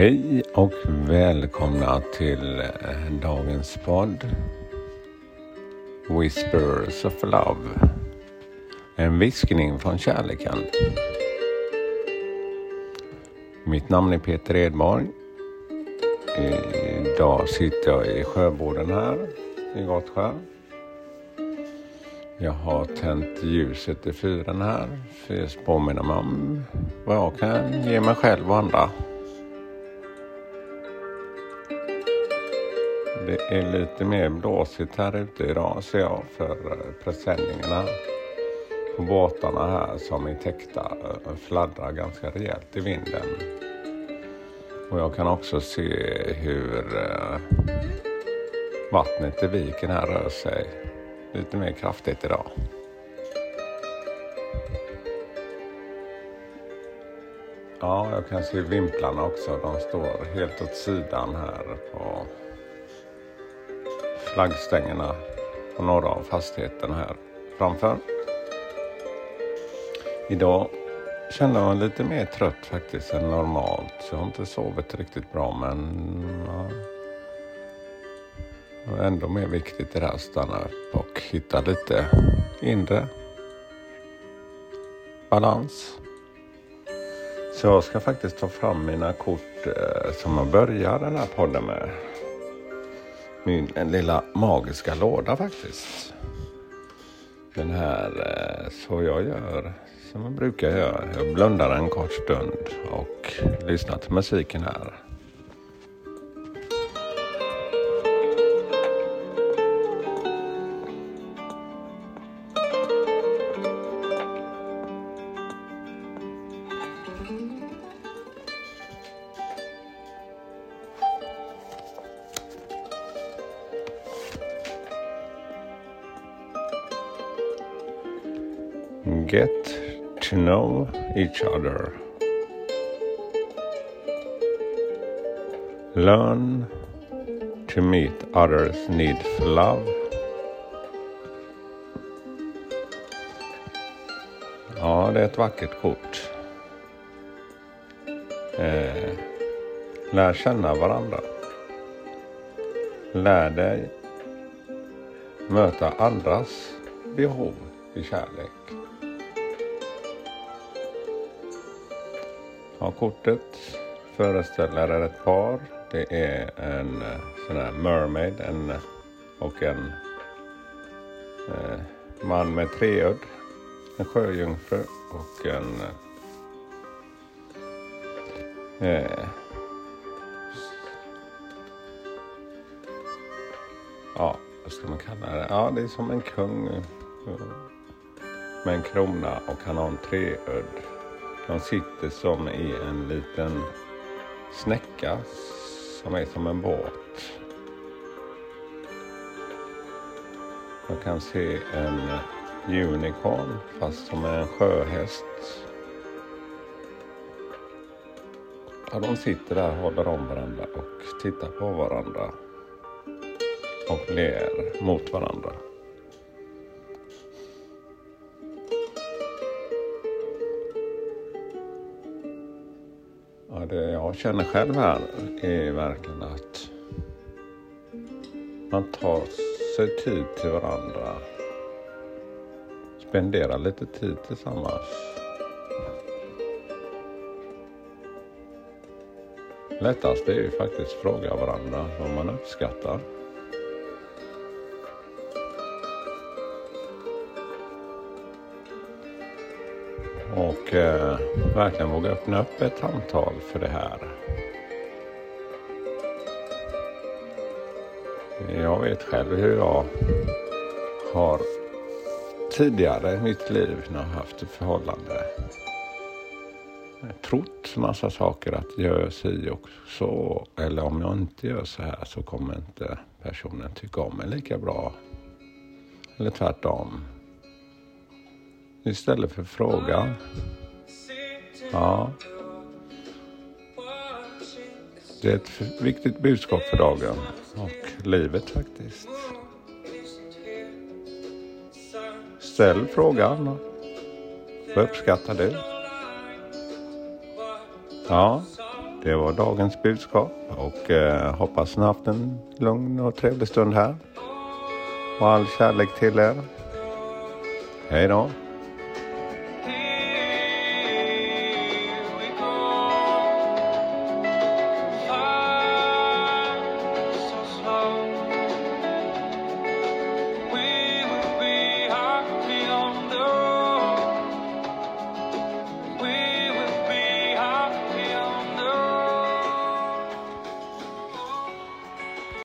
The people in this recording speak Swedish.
Hej och välkomna till eh, dagens podd Whispers of Love. En viskning från kärleken. Mitt namn är Peter Edborg. Idag sitter jag i Sjöboden här i Gottsjö. Jag har tänt ljuset i fyren här för att påminna mig om vad jag kan ge mig själv och andra. Det är lite mer blåsigt här ute idag ser jag för eh, presenningarna på båtarna här som är täckta eh, fladdrar ganska rejält i vinden. Och jag kan också se hur eh, vattnet i viken här rör sig lite mer kraftigt idag. Ja, jag kan se vimplarna också. De står helt åt sidan här på flaggstängerna på några av fastigheterna här framför. Idag känner jag mig lite mer trött faktiskt än normalt. Jag har inte sovit riktigt bra men ja, det är ändå mer viktigt i det här att stanna upp och hitta lite inre balans. Så jag ska faktiskt ta fram mina kort eh, som jag börjar den här podden med min lilla magiska låda faktiskt. Den här, eh, så jag gör som jag brukar göra. Jag blundar en kort stund och lyssnar till musiken här. Get to know each other. Learn to meet others' need for love. Ja, det är ett vackert kort. Eh, lär känna varandra. Lär dig möta andras behov i kärlek. Ja, kortet föreställer ett par. Det är en eh, sån här mermaid en, eh, och en eh, man med treudd. En sjöjungfru och en eh, ja, vad ska man kalla det? Ja, det är som en kung eh, med en krona och han har en treudd. De sitter som i en liten snäcka som är som en båt. Man kan se en unicorn fast som är en sjöhäst. Ja, de sitter där, håller om varandra och tittar på varandra och ler mot varandra. Ja, det jag känner själv här är verkligen att man tar sig tid till varandra. Spenderar lite tid tillsammans. Lättast är ju faktiskt att fråga varandra vad man uppskattar. Och eh, verkligen våga öppna upp ett samtal för det här. Jag vet själv hur jag har tidigare i mitt liv när jag haft ett förhållande trott massa saker att gör jag si och så eller om jag inte gör så här så kommer inte personen tycka om mig lika bra. Eller tvärtom. Istället för fråga. Ja. Det är ett viktigt budskap för dagen och livet faktiskt. Ställ frågan. Vad uppskattar du? Ja, Det var dagens budskap och eh, hoppas ni haft en lugn och trevlig stund här. Och all kärlek till er. Hej då.